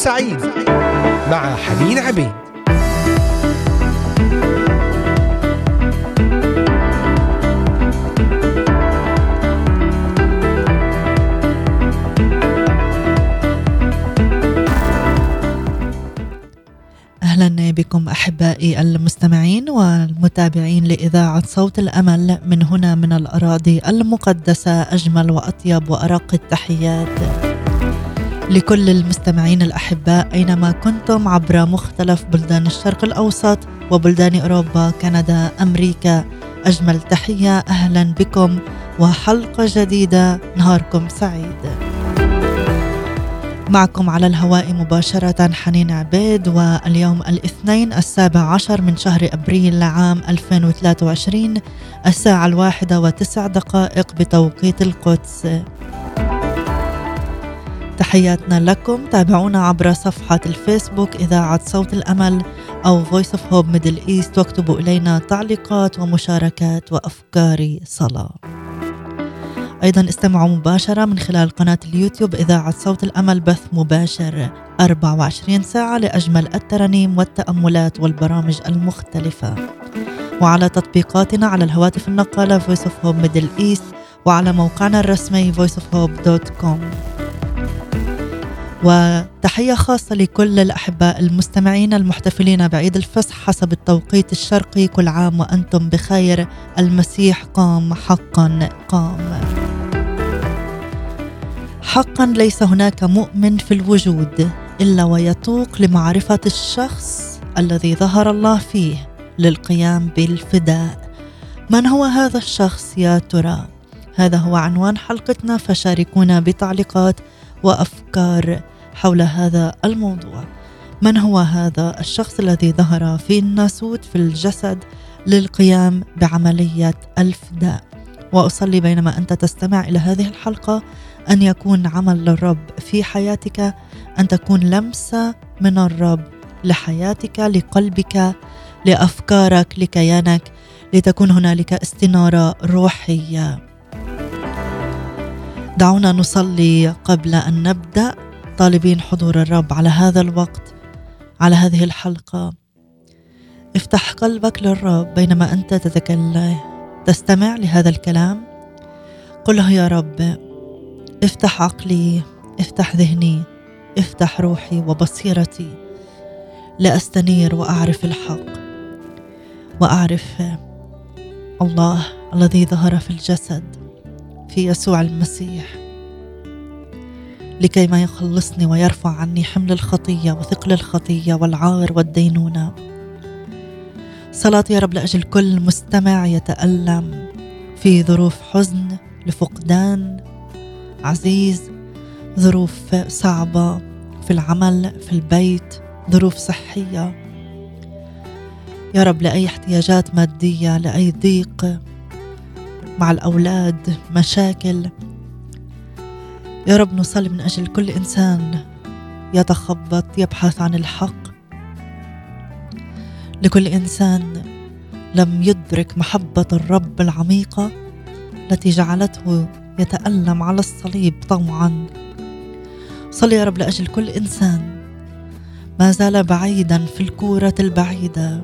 سعيد مع حنين عبيد. أهلا بكم أحبائي المستمعين والمتابعين لإذاعة صوت الأمل. من هنا من الأراضي المقدسة أجمل وأطيب وأرق التحيات. لكل المستمعين الأحباء أينما كنتم عبر مختلف بلدان الشرق الأوسط وبلدان أوروبا كندا أمريكا. أجمل تحية أهلا بكم وحلقة جديدة نهاركم سعيد. معكم على الهواء مباشرة حنين عبيد واليوم الاثنين السابع عشر من شهر أبريل عام 2023 الساعة الواحدة وتسع دقائق بتوقيت القدس. تحياتنا لكم. تابعونا عبر صفحة الفيسبوك إذاعة صوت الأمل أو Voice of Hope Middle East. واكتبوا إلينا تعليقات ومشاركات وأفكار صلاة. أيضا استمعوا مباشرة من خلال قناة اليوتيوب إذاعة صوت الأمل بث مباشر 24 ساعة لأجمل الترانيم والتأملات والبرامج المختلفة. وعلى تطبيقاتنا على الهواتف النقالة Voice of Hope Middle East وعلى موقعنا الرسمي voiceofhope.com وتحية خاصة لكل الأحباء المستمعين المحتفلين بعيد الفصح حسب التوقيت الشرقي كل عام وأنتم بخير. المسيح قام حقا قام. حقا ليس هناك مؤمن في الوجود إلا ويتوق لمعرفة الشخص الذي ظهر الله فيه للقيام بالفداء. من هو هذا الشخص يا ترى؟ هذا هو عنوان حلقتنا فشاركونا بتعليقات وأفكار حول هذا الموضوع. من هو هذا الشخص الذي ظهر في الناسوت في الجسد للقيام بعملية الفداء؟ وأصلي بينما أنت تستمع إلى هذه الحلقة أن يكون عمل للرب في حياتك أن تكون لمسة من الرب لحياتك لقلبك لأفكارك لكيانك لتكون هنالك استنارة روحية. دعونا نصلي قبل أن نبدأ. طالبين حضور الرب على هذا الوقت على هذه الحلقة. افتح قلبك للرب بينما أنت تتكلم تستمع لهذا الكلام. قل له يا رب افتح عقلي افتح ذهني افتح روحي وبصيرتي لأستنير وأعرف الحق. وأعرف الله الذي ظهر في الجسد. في يسوع المسيح. لكي ما يخلصني ويرفع عني حمل الخطية وثقل الخطية والعار والدينونة. صلاتي يا رب لأجل كل مستمع يتألم في ظروف حزن لفقدان عزيز ظروف صعبة في العمل في البيت ظروف صحية. يا رب لأي احتياجات مادية لأي ضيق مع الأولاد مشاكل. يا رب نصلي من أجل كل إنسان يتخبط يبحث عن الحق. لكل إنسان لم يدرك محبة الرب العميقة التي جعلته يتألم على الصليب طوعا صلي يا رب لأجل كل إنسان ما زال بعيدا في الكورة البعيدة.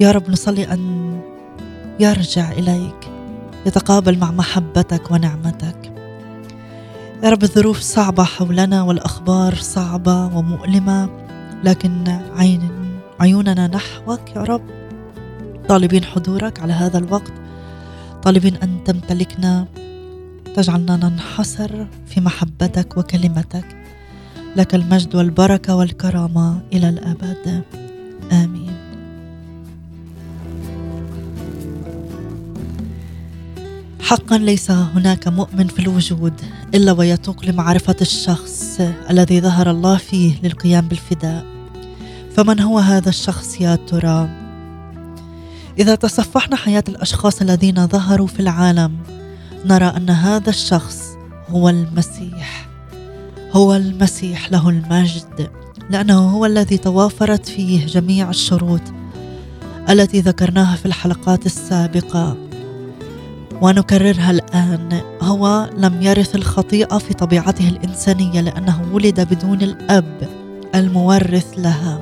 يا رب نصلي أن يرجع إليك يتقابل مع محبتك ونعمتك. يا رب الظروف صعبة حولنا والأخبار صعبة ومؤلمة لكن عين عيوننا نحوك يا رب. طالبين حضورك على هذا الوقت. طالبين أن تمتلكنا. تجعلنا ننحصر في محبتك وكلمتك. لك المجد والبركة والكرامة إلى الأبد. آمين. حقا ليس هناك مؤمن في الوجود إلا ويتوق لمعرفة الشخص الذي ظهر الله فيه للقيام بالفداء. فمن هو هذا الشخص يا ترى؟ إذا تصفحنا حياة الأشخاص الذين ظهروا في العالم نرى أن هذا الشخص هو المسيح. هو المسيح له المجد لأنه هو الذي توافرت فيه جميع الشروط التي ذكرناها في الحلقات السابقة. ونكررها الآن. هو لم يرث الخطيئة في طبيعته الإنسانية لأنه ولد بدون الأب المورث لها.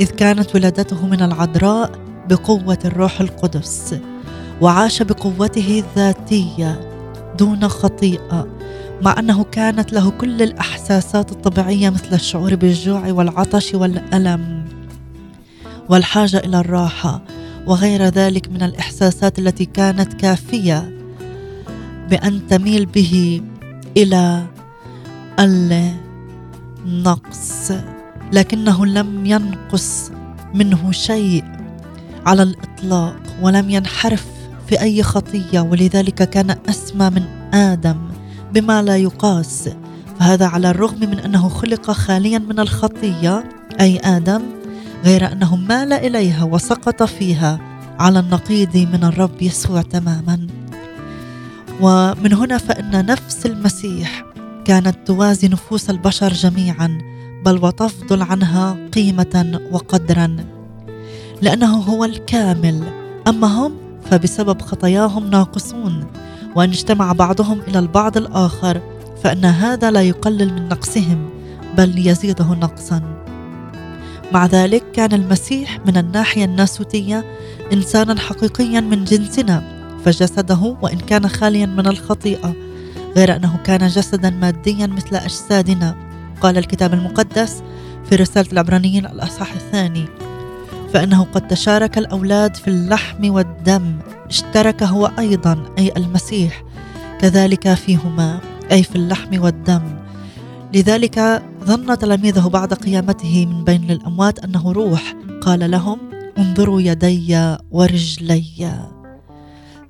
إذ كانت ولادته من العذراء بقوة الروح القدس وعاش بقوته الذاتية دون خطيئة مع أنه كانت له كل الإحساسات الطبيعية مثل الشعور بالجوع والعطش والألم والحاجة إلى الراحة. وغير ذلك من الإحساسات التي كانت كافية بأن تميل به إلى النقص لكنه لم ينقص منه شيء على الإطلاق ولم ينحرف في أي خطية ولذلك كان أسمى من آدم بما لا يقاس. فهذا على الرغم من أنه خلق خاليا من الخطية أي آدم غير أنه مال إليها وسقط فيها على النقيض من الرب يسوع تماما. ومن هنا فإن نفس المسيح كانت توازي نفوس البشر جميعا بل وتفضل عنها قيمة وقدرا. لأنه هو الكامل. أما هم فبسبب خطاياهم ناقصون. وإن اجتمع بعضهم إلى البعض الآخر فإن هذا لا يقلل من نقصهم بل يزيده نقصا. مع ذلك كان المسيح من الناحية الناسوتية إنسانا حقيقيا من جنسنا فجسده وإن كان خاليا من الخطيئة غير أنه كان جسدا ماديا مثل أجسادنا. قال الكتاب المقدس في رسالة العبرانيين الأصحاح الثاني فإنه قد تشارك الأولاد في اللحم والدم اشترك هو أيضا أي المسيح كذلك فيهما أي في اللحم والدم. لذلك ظن تلاميذه بعد قيامته من بين الاموات أنه روح. قال لهم انظروا يدي ورجلي.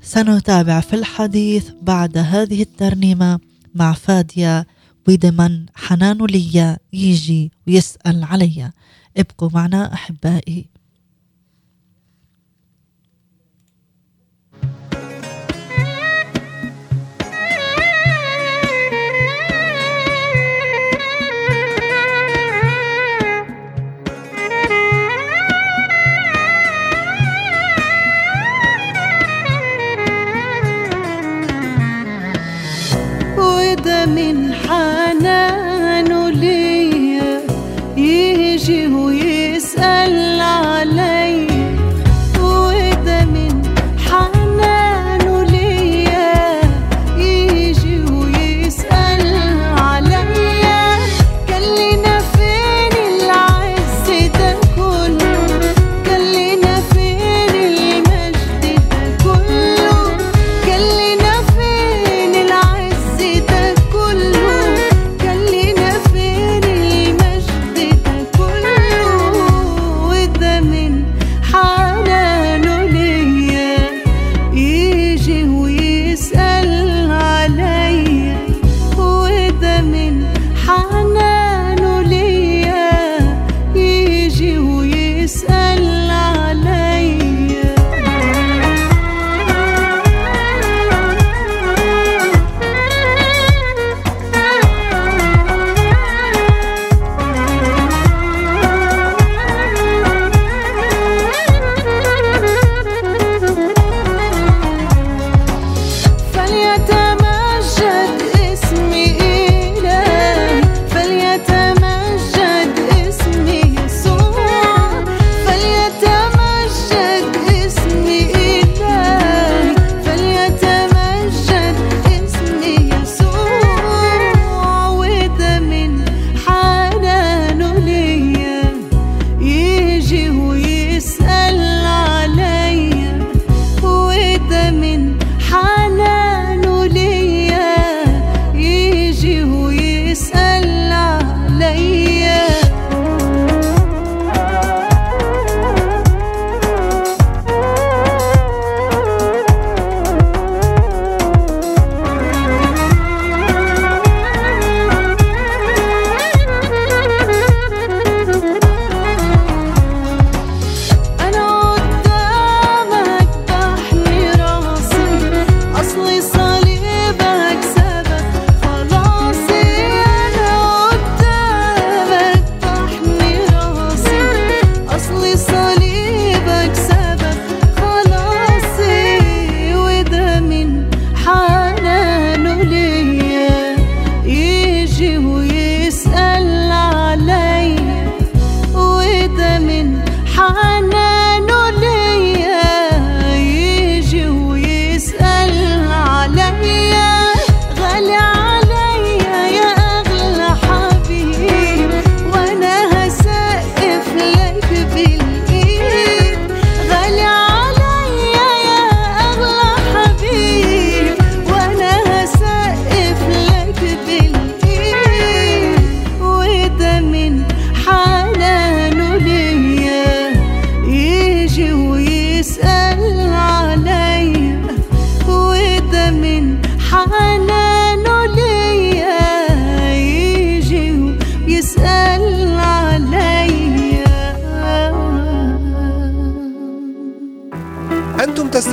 سنتابع في الحديث بعد هذه الترنيمة مع فادية ويدمن حنان لي يجي ويسأل علي ابقوا معنا أحبائي.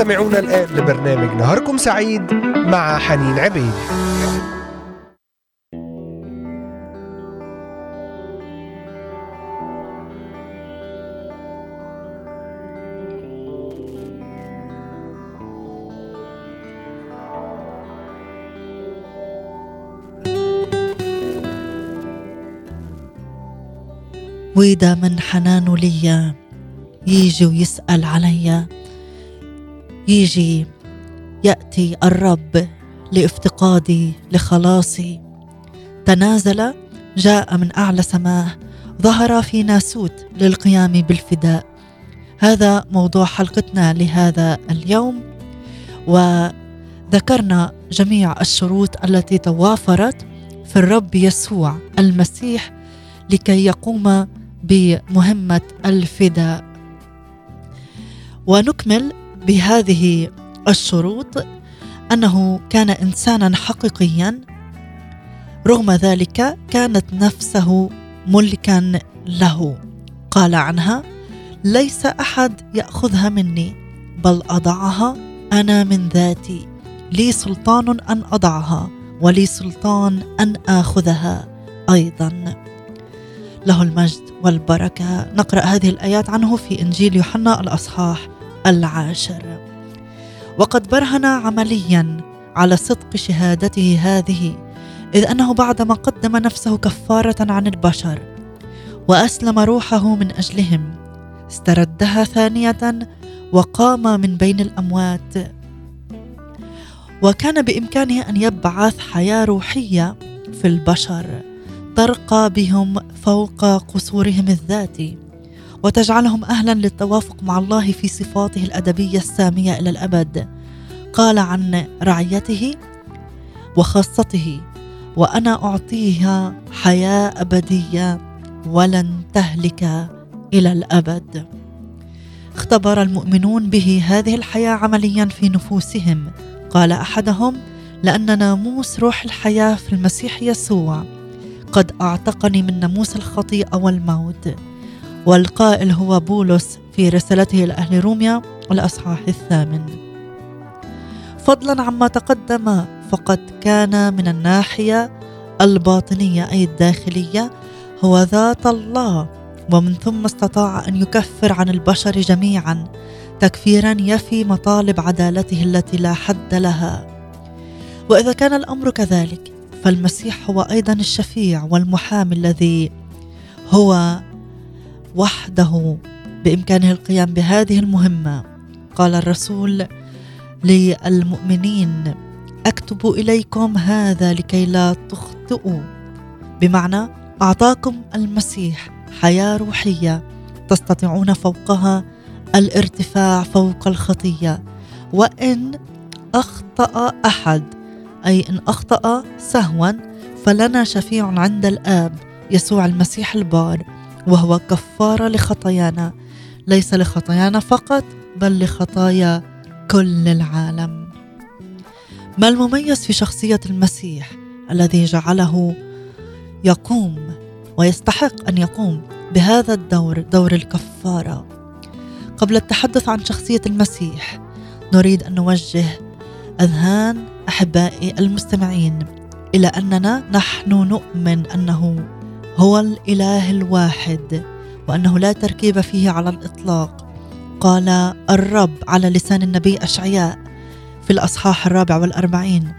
تستمعون الآن لبرنامج نهاركم سعيد مع حنين عبيد. وإذا من حنانه ليا يجي ويسأل عليا يجي يأتي الرب لافتقادي لخلاصي. تنازل جاء من أعلى سماه ظهر في ناسوت للقيام بالفداء. هذا موضوع حلقتنا لهذا اليوم. وذكرنا جميع الشروط التي توافرت في الرب يسوع المسيح لكي يقوم بمهمة الفداء. ونكمل بهذه الشروط أنه كان إنسانا حقيقيا رغم ذلك كانت نفسه ملكا له. قال عنها ليس أحد يأخذها مني بل أضعها أنا من ذاتي. لي سلطان أن أضعها ولي سلطان أن آخذها أيضا. له المجد والبركة. نقرأ هذه الآيات عنه في إنجيل يوحنا الأصحاح العاشر. وقد برهن عمليا على صدق شهادته هذه إذ أنه بعدما قدم نفسه كفارة عن البشر وأسلم روحه من أجلهم استردها ثانية وقام من بين الأموات. وكان بإمكانه أن يبعث حياة روحية في البشر ترقى بهم فوق قصورهم الذاتي. وتجعلهم أهلا للتوافق مع الله في صفاته الأدبية السامية إلى الأبد. قال عن رعيته وخاصته وأنا أعطيها حياة أبدية ولن تهلك إلى الأبد. اختبر المؤمنون به هذه الحياة عمليا في نفوسهم. قال أحدهم لأن ناموس روح الحياة في المسيح يسوع. قد أعتقني من ناموس الخطيئة والموت. والقائل هو بولس في رسالته لأهل روميا الاصحاح الثامن. فضلا عما تقدم فقد كان من الناحية الباطنية أي الداخلية هو ذات الله ومن ثم استطاع أن يكفر عن البشر جميعا تكفيرا يفي مطالب عدالته التي لا حد لها. وإذا كان الأمر كذلك فالمسيح هو أيضا الشفيع والمحامي الذي هو وحده بإمكانه القيام بهذه المهمة. قال الرسول للمؤمنين أكتب إليكم هذا لكي لا تخطئوا. بمعنى أعطاكم المسيح حياة روحية تستطيعون فوقها الارتفاع فوق الخطية. وإن أخطأ أحد أي إن أخطأ سهوا فلنا شفيع عند الآب يسوع المسيح البار. وهو كفاره لخطايانا. ليس لخطايانا فقط بل لخطايا كل العالم. ما المميز في شخصية المسيح الذي جعله يقوم ويستحق أن يقوم بهذا الدور دور الكفارة؟ قبل التحدث عن شخصية المسيح نريد أن نوجه أذهان أحبائي المستمعين إلى أننا نحن نؤمن أنه هو الإله الواحد وأنه لا تركيب فيه على الإطلاق. قال الرب على لسان النبي أشعياء في الأصحاح الرابع والأربعين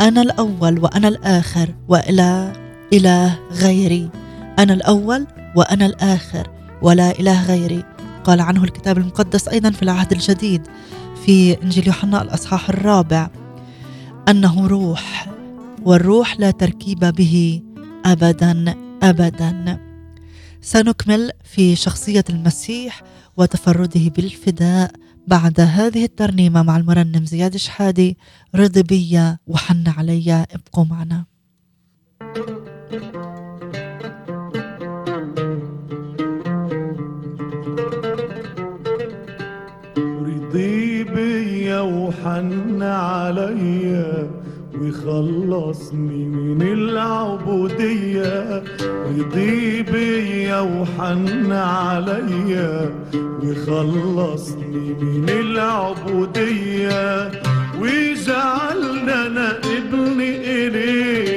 أنا الأول وأنا الآخر وإلى إله غيري. أنا الأول وأنا الآخر ولا إله غيري. قال عنه الكتاب المقدس أيضا في العهد الجديد في إنجيل يوحنا الأصحاح الرابع. أنه روح والروح لا تركيب به ابدا ابدا. سنكمل في شخصية المسيح وتفرده بالفداء بعد هذه الترنيمة مع المرنم زياد شحادي رضي بيا وحن عليا ابقوا معنا. رضي بيا وحن عليا ويخلصني من العبودية رضي بيا وحن عليا ويخلصني من العبودية ويجعلنا أنا ابني إليه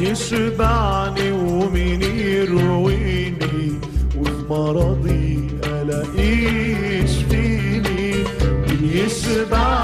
يشبعني ومين يرويني وفي مرضي الاقيه يشفيني مين يشبعني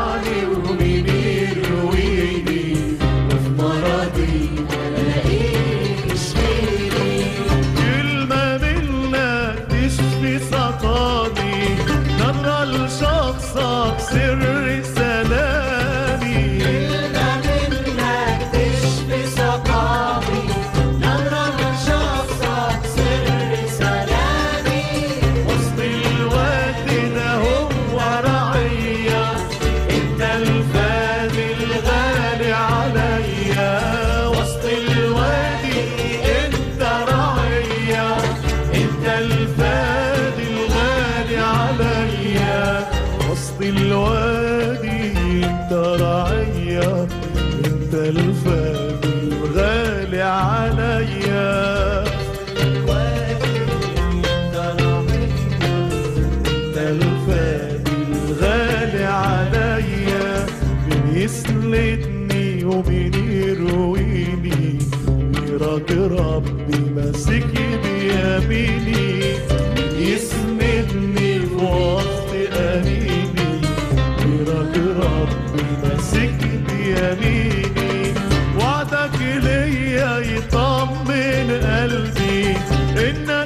يطمن قلبي. انك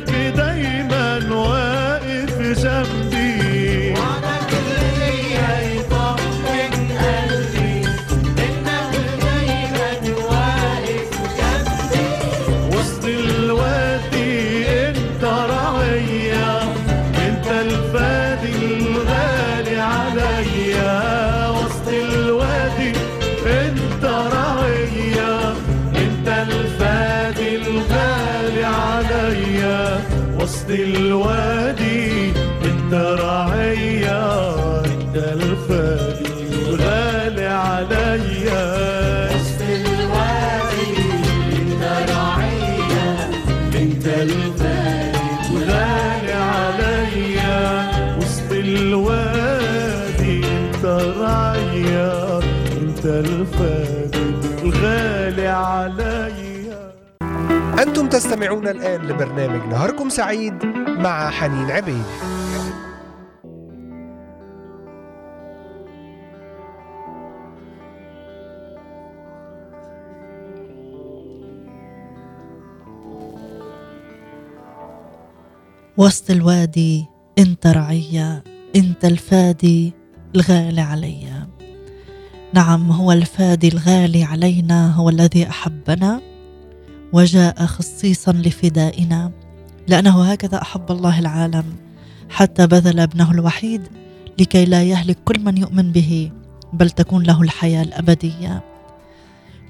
تستمعون الآن لبرنامج نهاركم سعيد مع حنين عبيد. وسط الوادي انت رعية انت الفادي الغالي علي. نعم هو الفادي الغالي علينا هو الذي أحبنا. وجاء خصيصا لفدائنا لأنه هكذا أحب الله العالم حتى بذل ابنه الوحيد لكي لا يهلك كل من يؤمن به بل تكون له الحياة الأبدية.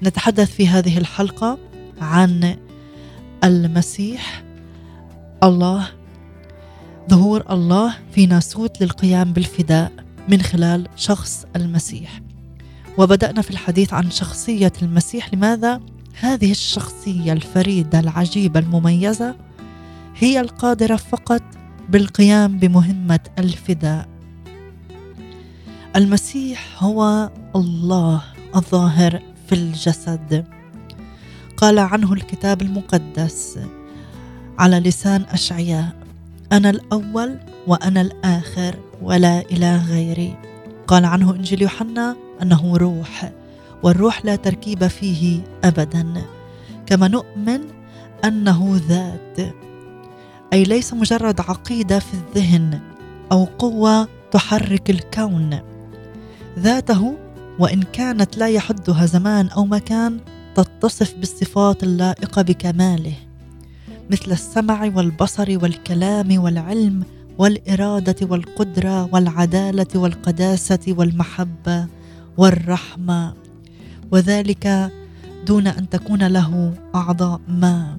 نتحدث في هذه الحلقة عن المسيح الله ظهور الله في ناسوت للقيام بالفداء من خلال شخص المسيح. وبدأنا في الحديث عن شخصية المسيح لماذا؟ هذه الشخصية الفريدة العجيبة المميزة هي القادرة فقط بالقيام بمهمة الفداء. المسيح هو الله الظاهر في الجسد. قال عنه الكتاب المقدس على لسان أشعياء أنا الأول وأنا الآخر ولا إله غيري. قال عنه إنجيل يوحنا أنه روح. والروح لا تركيب فيه أبدا. كما نؤمن أنه ذات. أي ليس مجرد عقيدة في الذهن أو قوة تحرك الكون. ذاته وإن كانت لا يحدها زمان أو مكان تتصف بالصفات اللائقة بكماله. مثل السمع والبصر والكلام والعلم والإرادة والقدرة والعدالة والقداسة والمحبة والرحمة. وذلك دون أن تكون له أعضاء ما.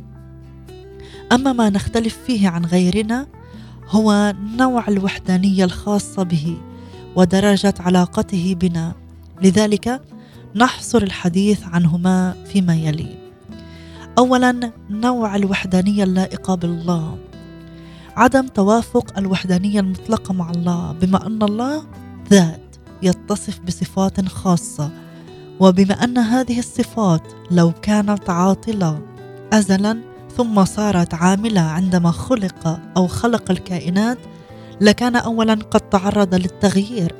أما ما نختلف فيه عن غيرنا هو نوع الوحدانية الخاصة به ودرجة علاقته بنا. لذلك نحصر الحديث عنهما فيما يلي. اولا نوع الوحدانية اللائقة بالله. عدم توافق الوحدانية المطلقة مع الله بما أن الله ذات يتصف بصفات خاصة وبما أن هذه الصفات لو كانت عاطلة ازلا ثم صارت عاملة عندما خلق أو خلق الكائنات لكان اولا قد تعرض للتغيير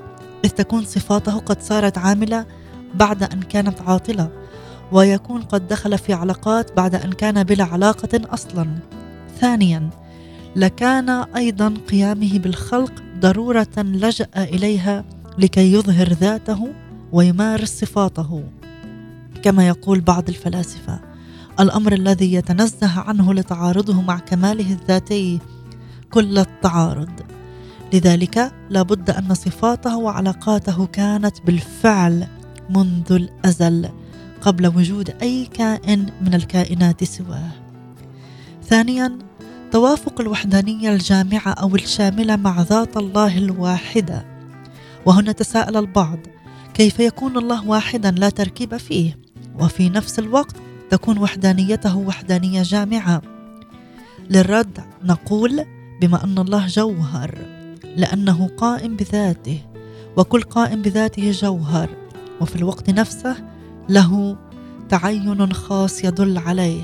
إذ تكون صفاته قد صارت عاملة بعد أن كانت عاطلة ويكون قد دخل في علاقات بعد أن كان بلا علاقة أصلا. ثانيا لكان أيضا قيامه بالخلق ضرورة لجأ إليها لكي يظهر ذاته ويمارس صفاته كما يقول بعض الفلاسفة. الأمر الذي يتنزه عنه لتعارضه مع كماله الذاتي كل التعارض. لذلك لابد أن صفاته وعلاقاته كانت بالفعل منذ الأزل قبل وجود أي كائن من الكائنات سواه. ثانيا توافق الوحدانية الجامعة أو الشاملة مع ذات الله الواحدة. وهنا تساءل البعض كيف يكون الله واحدا لا تركيب فيه؟ وفي نفس الوقت تكون وحدانيته وحدانية جامعة. للرد نقول بما أن الله جوهر لأنه قائم بذاته وكل قائم بذاته جوهر. وفي الوقت نفسه له تعين خاص يدل عليه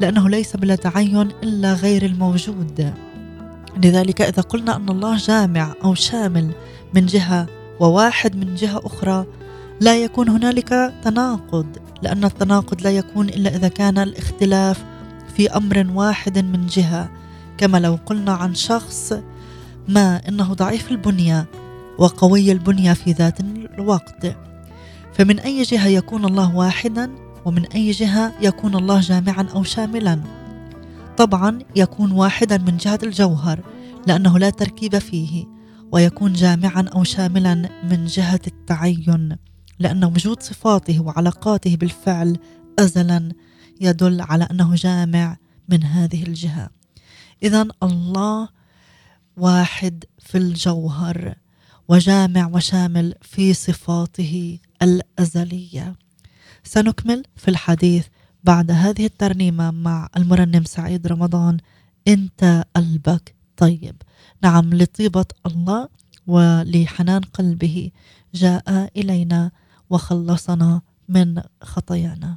لأنه ليس بلا تعين إلا غير الموجود. لذلك إذا قلنا أن الله جامع أو شامل من جهة وواحد من جهة أخرى. لا يكون هنالك تناقض لأن التناقض لا يكون إلا إذا كان الاختلاف في أمر واحد من جهة. كما لو قلنا عن شخص ما إنه ضعيف البنية وقوي البنية في ذات الوقت. فمن أي جهة يكون الله واحدا ومن أي جهة يكون الله جامعا أو شاملا؟ طبعا يكون واحدا من جهة الجوهر لأنه لا تركيب فيه. ويكون جامعا أو شاملا من جهة التعين لأن وجود صفاته وعلاقاته بالفعل ازلا يدل على أنه جامع من هذه الجهة. اذا الله واحد في الجوهر وجامع وشامل في صفاته الأزلية. سنكمل في الحديث بعد هذه الترنيمة مع المرنم سعيد رمضان. انت قلبك طيب. نعم لطيبة الله ولحنان قلبه جاء إلينا وخلصنا من خطايانا.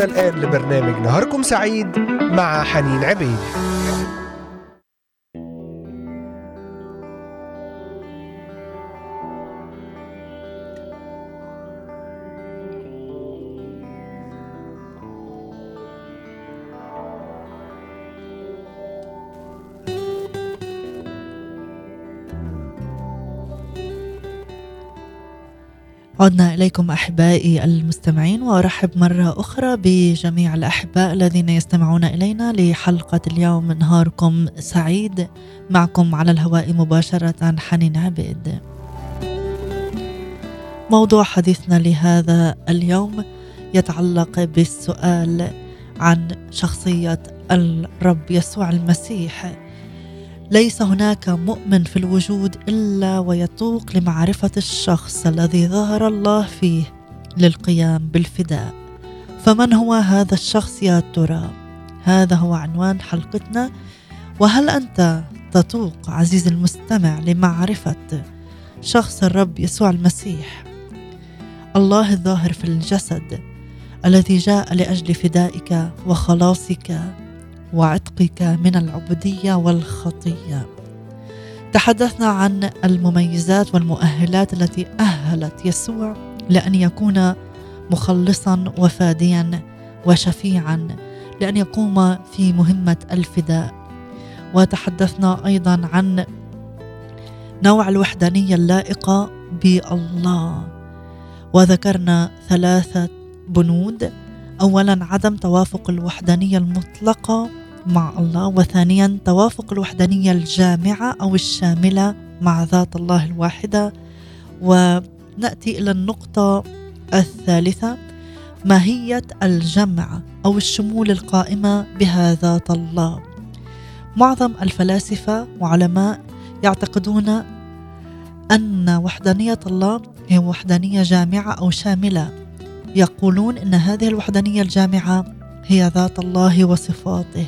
تستمعون الآن لبرنامج نهاركم سعيد مع حنين عبيد. عدنا إليكم أحبائي المستمعين وأرحب مرة أخرى بجميع الأحباء الذين يستمعون إلينا لحلقة اليوم. نهاركم سعيد. معكم على الهواء مباشرة حنين عبيد. موضوع حديثنا لهذا اليوم يتعلق بالسؤال عن شخصية الرب يسوع المسيح. ليس هناك مؤمن في الوجود إلا ويتوق لمعرفة الشخص الذي ظهر الله فيه للقيام بالفداء. فمن هو هذا الشخص يا ترى؟ هذا هو عنوان حلقتنا. وهل أنت تتوق عزيزي المستمع لمعرفة شخص الرب يسوع المسيح؟ الله الظاهر في الجسد الذي جاء لأجل فدائك وخلاصك. وعتقك من العبودية والخطية. تحدثنا عن المميزات والمؤهلات التي أهلت يسوع لأن يكون مخلصا وفاديا وشفيعا لأن يقوم في مهمة الفداء. وتحدثنا أيضا عن نوع الوحدانية اللائقة بالله. وذكرنا ثلاثة بنود. اولا عدم توافق الوحدانية المطلقة مع الله. وثانيا توافق الوحدانية الجامعة أو الشاملة مع ذات الله الواحدة. ونأتي إلى النقطة الثالثة ماهية الجمع أو الشمول القائمة بها ذات الله. معظم الفلاسفة وعلماء يعتقدون أن وحدانية الله هي وحدانية جامعة أو شاملة. يقولون إن هذه الوحدانية الجامعة هي ذات الله وصفاته.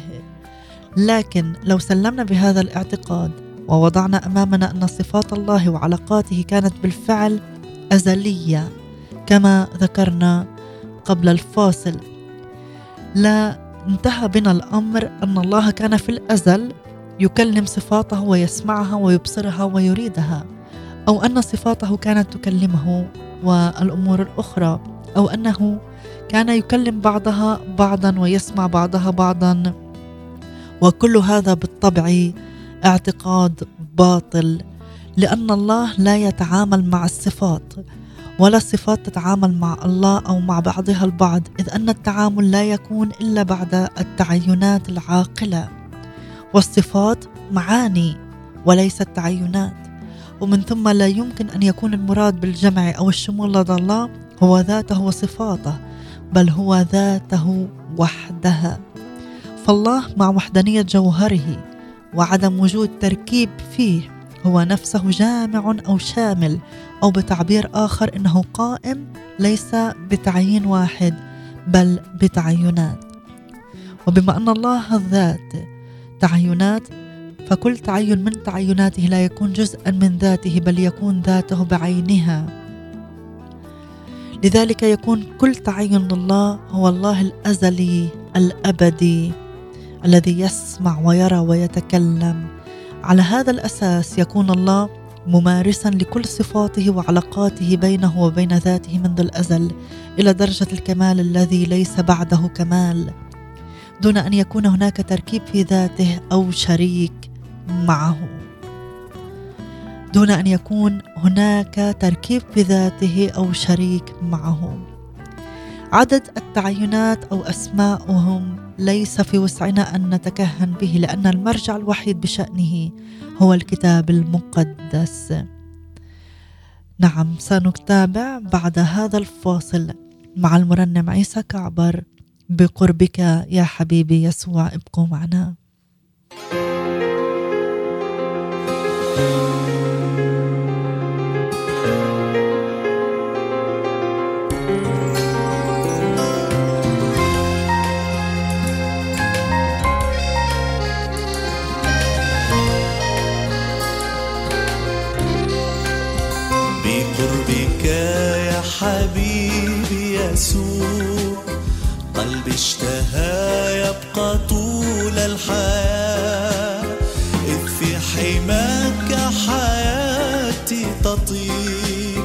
لكن لو سلمنا بهذا الاعتقاد ووضعنا أمامنا أن صفات الله وعلاقاته كانت بالفعل أزلية كما ذكرنا قبل الفاصل لا انتهى بنا الأمر أن الله كان في الأزل يكلم صفاته ويسمعها ويبصرها ويريدها أو أن صفاته كانت تكلمه والأمور الأخرى أو أنه كان يكلم بعضها بعضا ويسمع بعضها بعضا. وكل هذا بالطبع اعتقاد باطل لأن الله لا يتعامل مع الصفات ولا الصفات تتعامل مع الله أو مع بعضها البعض إذ أن التعامل لا يكون إلا بعد التعينات العاقلة. والصفات معاني وليست تعينات. ومن ثم لا يمكن أن يكون المراد بالجمع أو الشمول لدى الله هو ذاته وصفاته بل هو ذاته وحدها فالله مع وحدانية جوهره وعدم وجود تركيب فيه هو نفسه جامع أو شامل أو بتعبير آخر إنه قائم ليس بتعيين واحد بل بتعينات. وبما أن الله الذات تعينات فكل تعين من تعيناته لا يكون جزءا من ذاته بل يكون ذاته بعينها. لذلك يكون كل تعين لله هو الله الأزلي الأبدي. الذي يسمع ويرى ويتكلم. على هذا الأساس يكون الله ممارسا لكل صفاته وعلاقاته بينه وبين ذاته منذ الأزل إلى درجة الكمال الذي ليس بعده كمال. دون أن يكون هناك تركيب في ذاته أو شريك معه. دون أن يكون هناك تركيب في ذاته أو شريك معه. عدد التعينات أو اسماءهم ليس في وسعنا أن نتكهن به لأن المرجع الوحيد بشأنه هو الكتاب المقدس. نعم سنتابع بعد هذا الفاصل مع المرنم عيسى كعبر بقربك يا حبيبي يسوع ابقوا معنا. بقربك اشتهى يبقى طول الحياة. إذ في حماك حياتي تطيب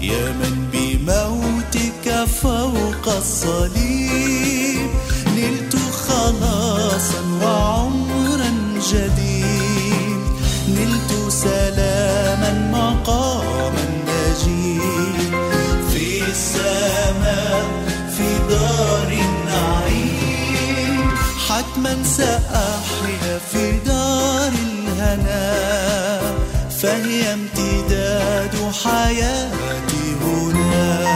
يا من بموتك فوق الصليب. نلت خلاصا وعمرا جديد. حتما سأحيا في دار الهنا فهي امتداد حياتي هنا.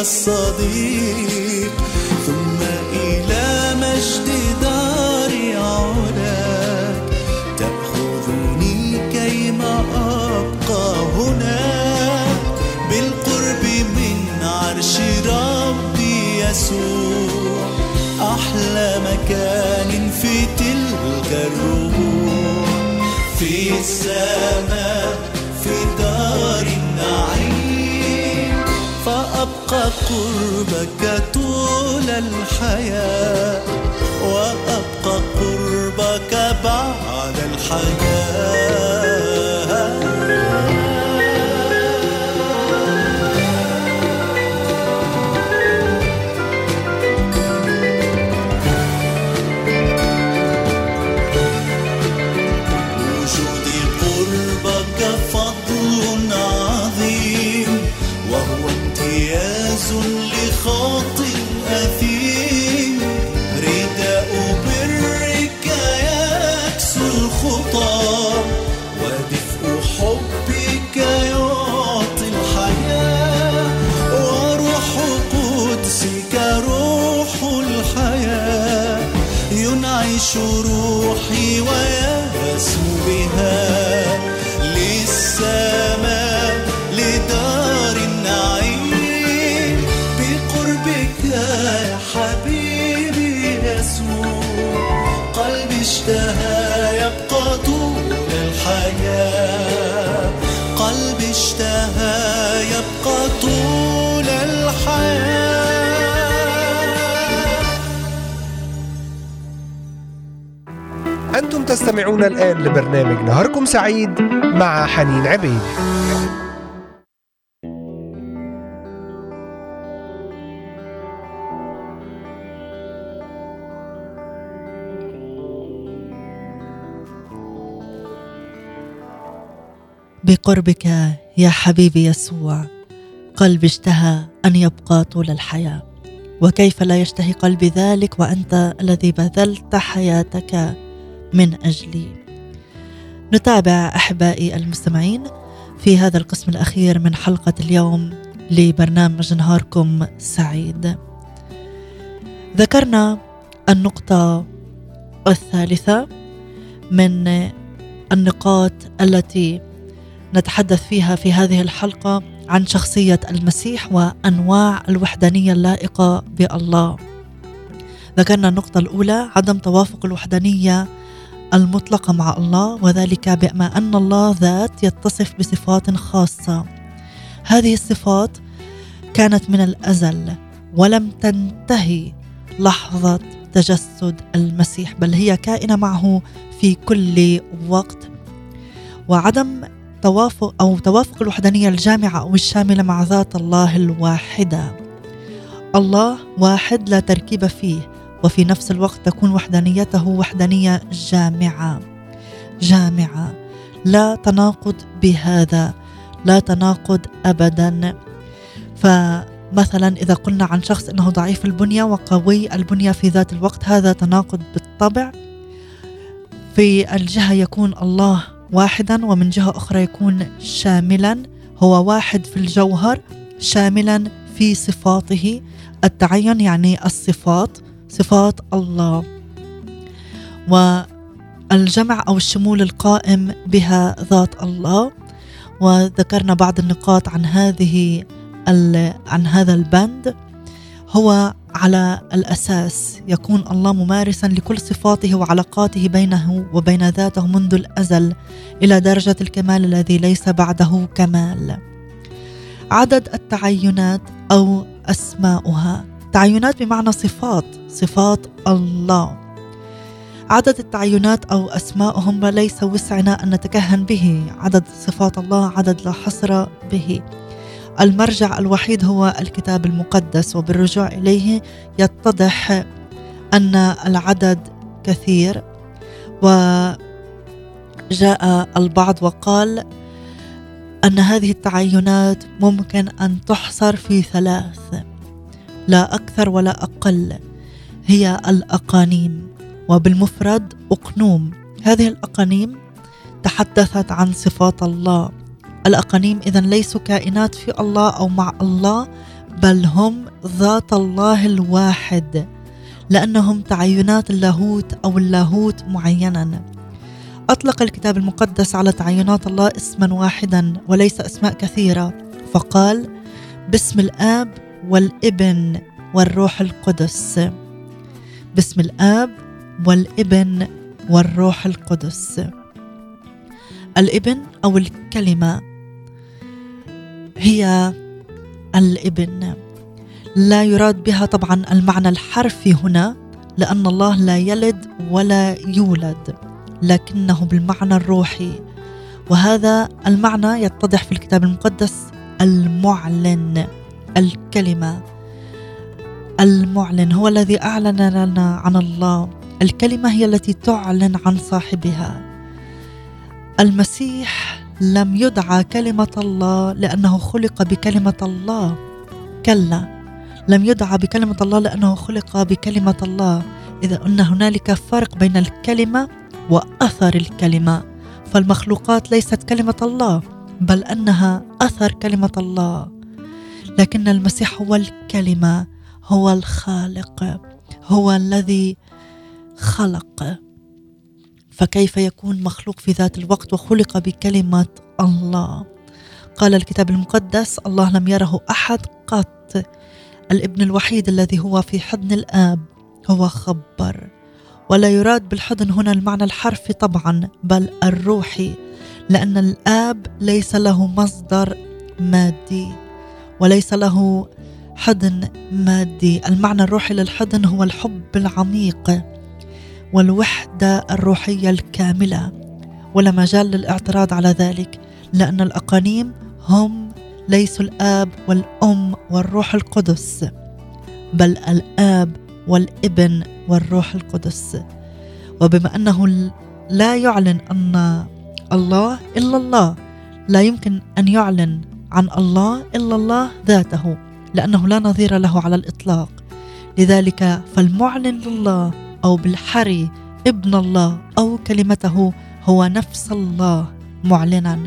الصديق. يسوع أحلى مكان في تلك الربوع. في السماء في دار النعيم. فأبقى قربك طول الحياة وأبقى قربك بعد الحياة. تستمعون الآن لبرنامج نهاركم سعيد مع حنين عبيد. بقربك يا حبيبي يسوع قلبي اشتهى أن يبقى طول الحياة. وكيف لا يشتهي قلبي ذلك وأنت الذي بذلت حياتك؟ من اجلي نتابع أحبائي المستمعين في هذا القسم الأخير من حلقة اليوم لبرنامج نهاركم سعيد ذكرنا النقطة الثالثة من النقاط التي نتحدث فيها في هذه الحلقة عن شخصية المسيح وأنواع الوحدانية اللائقة بالله. ذكرنا النقطة الأولى عدم توافق الوحدانية المطلقة مع الله وذلك بما ان الله ذات يتصف بصفات خاصة. هذه الصفات كانت من الأزل ولم تنتهي لحظة تجسد المسيح بل هي كائنة معه في كل وقت وعدم توافق أو توافق الوحدانية الجامعة أو الشاملة مع ذات الله الواحدة. الله واحد لا تركيب فيه وفي نفس الوقت تكون وحدانيته وحدانية جامعة. جامعة لا تناقض بهذا لا تناقض ابدا. فمثلا إذا قلنا عن شخص إنه ضعيف البنية وقوي البنية في ذات الوقت هذا تناقض بالطبع. في الجهة يكون الله واحدا ومن جهة أخرى يكون شاملا هو واحد في الجوهر شاملا في صفاته التعين يعني الصفات صفات الله. والجمع أو الشمول القائم بها ذات الله. وذكرنا بعض النقاط عن هذه عن هذا البند. هو على الأساس يكون الله ممارسا لكل صفاته وعلاقاته بينه وبين ذاته منذ الأزل إلى درجة الكمال الذي ليس بعده كمال. عدد التعينات أو أسماؤها، تعينات بمعنى صفات، صفات الله. عدد التعينات أو أسماؤهم ليس وسعنا أن نتكهن به، عدد صفات الله عدد لا حصر به. المرجع الوحيد هو الكتاب المقدس وبالرجوع إليه يتضح أن العدد كثير وجاء البعض وقال أن هذه التعينات ممكن أن تحصر في ثلاث لا أكثر ولا أقل هي الأقانيم وبالمفرد أقنوم. هذه الأقانيم تحدثت عن صفات الله. الأقانيم إذا ليسوا كائنات في الله أو مع الله بل هم ذات الله الواحد لأنهم تعينات اللاهوت أو اللاهوت معينا. أطلق الكتاب المقدس على تعينات الله اسما واحدا وليس أسماء كثيرة. فقال باسم الآب والابن والروح القدس. باسم الآب والابن والروح القدس. الابن أو الكلمة هي الابن. لا يراد بها طبعا المعنى الحرفي هنا لأن الله لا يلد ولا يولد لكنه بالمعنى الروحي. وهذا المعنى يتضح في الكتاب المقدس المعلن الكلمة. المعلن هو الذي أعلن لنا عن الله. الكلمة هي التي تعلن عن صاحبها. المسيح لم يدعى كلمة الله لأنه خلق بكلمة الله. كلا لم يدعى بكلمة الله لأنه خلق بكلمة الله. إذا قلنا هنالك فرق بين الكلمة وأثر الكلمة. فالمخلوقات ليست كلمة الله بل أنها أثر كلمة الله. لكن المسيح هو الكلمة. هو الخالق هو الذي خلق. فكيف يكون مخلوق في ذات الوقت وخلق بكلمة الله؟ قال الكتاب المقدس الله لم يره أحد قط. الابن الوحيد الذي هو في حضن الآب هو خبر. ولا يراد بالحضن هنا المعنى الحرفي طبعا بل الروحي لأن الآب ليس له مصدر مادي وليس له حضن مادي. المعنى الروحي للحضن هو الحب العميق والوحدة الروحية الكاملة. ولا مجال للاعتراض على ذلك لأن الأقانيم هم ليسوا الآب والأم والروح القدس بل الآب والابن والروح القدس. وبما أنه لا يعلن أن الله إلا الله لا يمكن أن يعلن عن الله إلا الله ذاته. لأنه لا نظير له على الإطلاق. لذلك فالمعلن لله أو بالحري ابن الله أو كلمته هو نفس الله معلنا.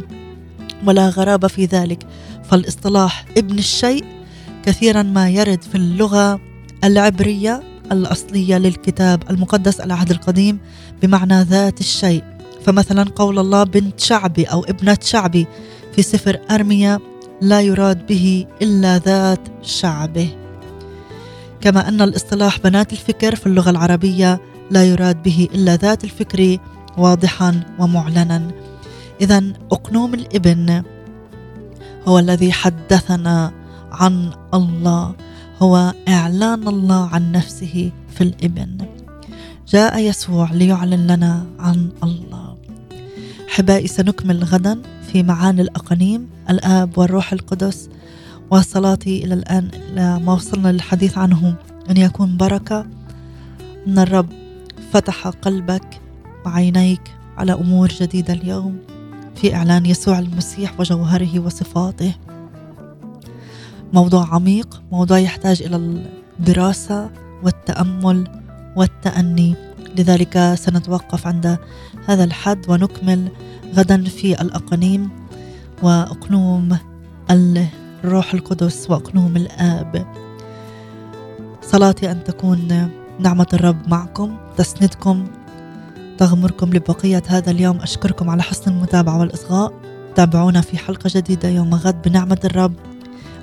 ولا غرابة في ذلك فالاصطلاح ابن الشيء كثيرا ما يرد في اللغة العبرية الأصلية للكتاب المقدس العهد القديم بمعنى ذات الشيء. فمثلا قول الله بنت شعبي أو ابنة شعبي في سفر أرميا لا يراد به إلا ذات شعبه. كما أن الاصطلاح بنات الفكر في اللغة العربية لا يراد به إلا ذات الفكر واضحا ومعلنا. إذا أقنوم الإبن هو الذي حدثنا عن الله هو إعلان الله عن نفسه في الإبن. جاء يسوع ليعلن لنا عن الله. احبائي سنكمل غدا. في معاني الأقانيم الآب والروح القدس وصلاتي إلى الآن لما وصلنا للحديث عنه أن يكون بركة ان الرب. فتح قلبك وعينيك على أمور جديدة اليوم. في إعلان يسوع المسيح وجوهره وصفاته. موضوع عميق موضوع يحتاج إلى الدراسة والتأمل والتأني. لذلك سنتوقف عند هذا الحد ونكمل غدا في الاقانيم واقنوم الروح القدس واقنوم الآب. صلاتي أن تكون نعمة الرب معكم تسندكم تغمركم لبقية هذا اليوم. أشكركم على حسن المتابعة والإصغاء. تابعونا في حلقة جديدة يوم غد بنعمة الرب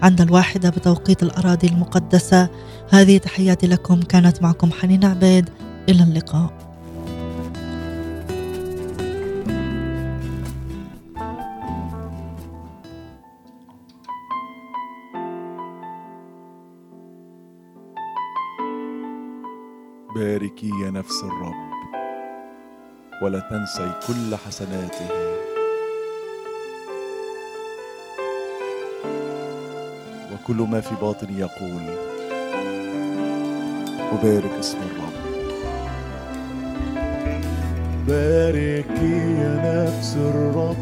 عند الواحدة بتوقيت الأراضي المقدسة. هذه تحياتي لكم. كانت معكم حنين عبيد. إلى اللقاء. نفس الرب ولا تنسي كل حسناته. وكل ما في باطني يقول أبارك اسم الرب. باركي يا نفس الرب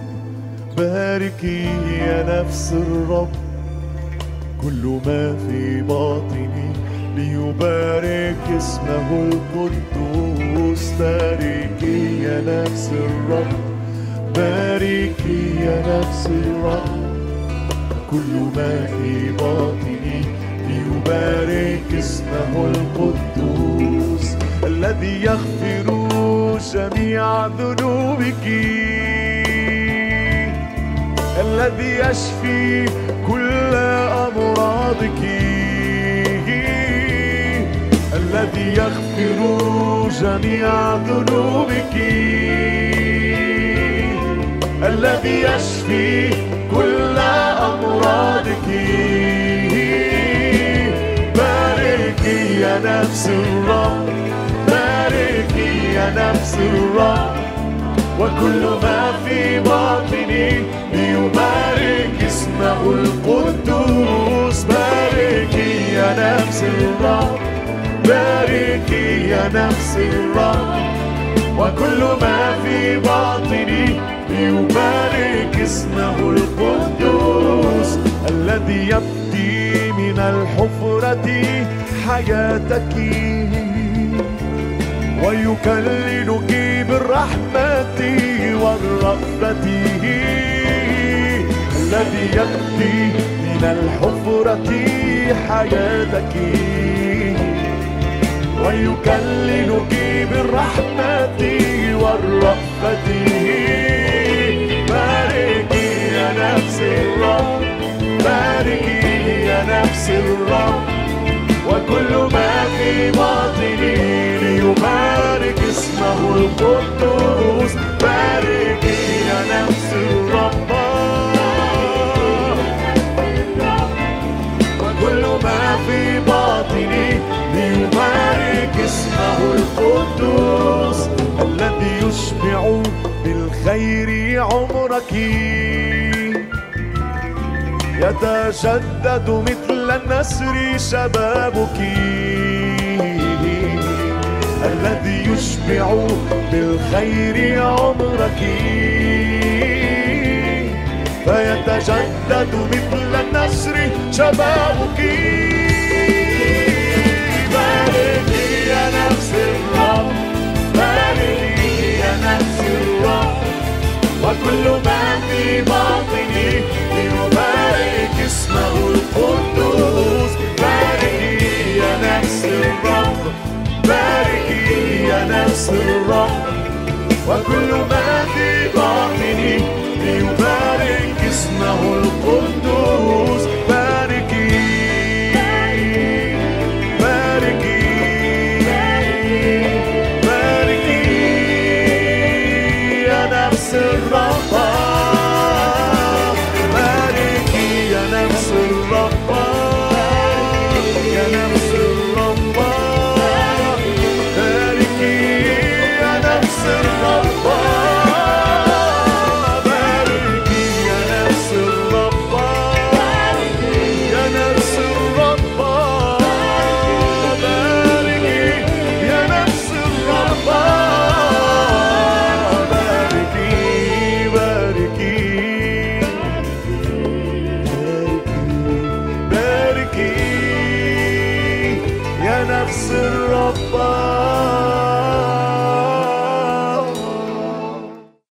باركي يا نفس الرب. كل ما في باطني ليبارك اسمه القدوس باركي يا نفس الرب باركي يا نفس الرب. كل ما في باطني ليبارك اسمه القدوس الذي يغفر جميع ذنوبك. الذي يشفي كل أمراضك. الذي يغفر جميع ذنوبك. الذي يشفي كل أمراضك. باركي يا نفس الرب باركي يا نفس الرب. وكل ما في باطني ليبارك اسمه القدوس. باركي يا نفس الرب. باركي يا نفس الرب وكل ما في باطني ليبارك اسمه القدوس الذي يبدي من الحفرة حياتك. ويكللك بالرحمة والرأفة الذي يبدي من الحفرة حياتك. ويكللك بالرحمة والرأفة باركي يا نفس الرب باركي يا نفس الرب. وكل ما في باطني ليبارك اسمه القدوس. باركي يا نفس الرب. وكل ما في باطني ليبارك اسمه القدوس بالخير عمرك. يتجدد مثل النسر شبابك. الذي يشبع بالخير عمرك. فيتجدد مثل النسر شبابك. وكل ما في باطني ليبارك اسمه القدوس. باركي يا نفس الرب باركي يا نفس الرب. وكل ما في باطني ليبارك اسمه القدوس.